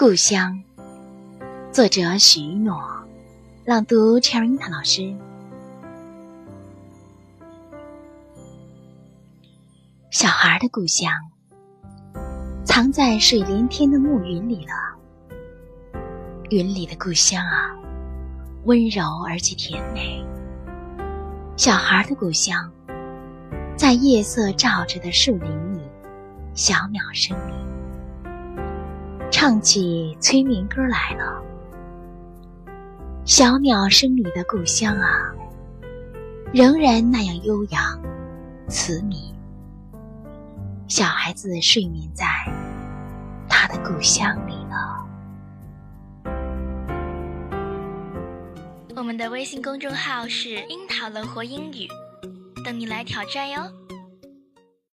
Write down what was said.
故乡，作者许诺，朗读 Cherita 老师。小孩的故乡，藏在水连天的暮云里了。云里的故乡啊，温柔而且甜美。小孩的故乡，在夜色照着的树林里，小鸟声里。唱起催眠歌来了，小鸟声里的故乡啊，仍然那样悠扬、慈迷。小孩子睡眠在他的故乡里了。我们的微信公众号是“樱桃乐活英语”，等你来挑战哟。